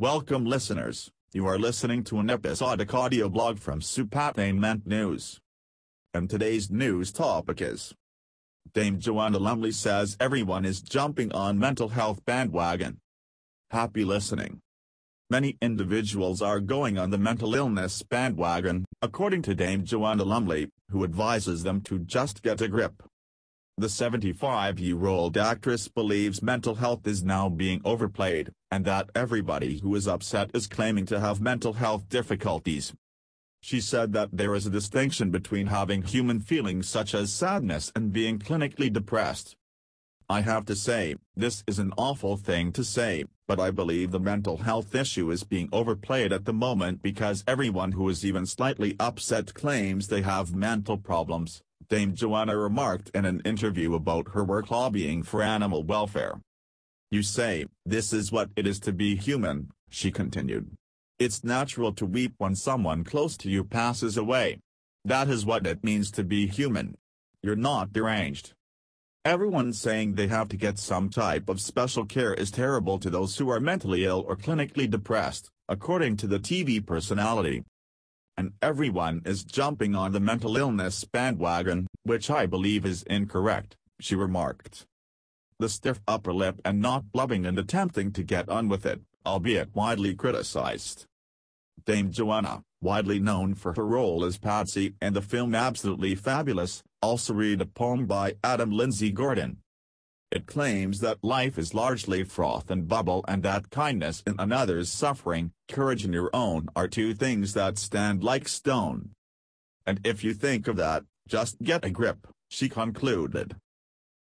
Welcome listeners, you are listening to an episodic audio blog from Supatainment News. And today's news topic is Dame Joanna Lumley says everyone is jumping on mental health bandwagon. Happy listening. Many individuals are going on the mental illness bandwagon, according to Dame Joanna Lumley, who advises them to just get a grip. The 75-year-old actress believes mental health is now being overplayed, and that everybody who is upset is claiming to have mental health difficulties. She said that there is a distinction between having human feelings such as sadness and being clinically depressed. I have to say, this is an awful thing to say, but I believe the mental health issue is being overplayed at the moment because everyone who is even slightly upset claims they have mental problems. Dame Joanna remarked in an interview about her work lobbying for animal welfare. You say, this is what it is to be human, she continued. It's natural to weep when someone close to you passes away. That is what it means to be human. You're not deranged. Everyone saying they have to get some type of special care is terrible to those who are mentally ill or clinically depressed, according to the TV personality and everyone is jumping on the mental illness bandwagon, which I believe is incorrect, she remarked. The stiff upper lip and not blubbing and attempting to get on with it, albeit widely criticized. Dame Joanna, widely known for her role as Patsy in the film Absolutely Fabulous, also read a poem by Adam Lindsay Gordon, it claims that life is largely froth and bubble and that kindness in another's suffering, courage in your own are two things that stand like stone. And if you think of that, just get a grip, she concluded.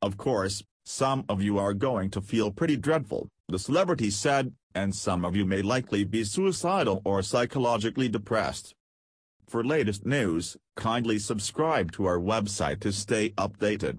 Of course, some of you are going to feel pretty dreadful, the celebrity said, and some of you may likely be suicidal or psychologically depressed. For latest news, kindly subscribe to our website to stay updated.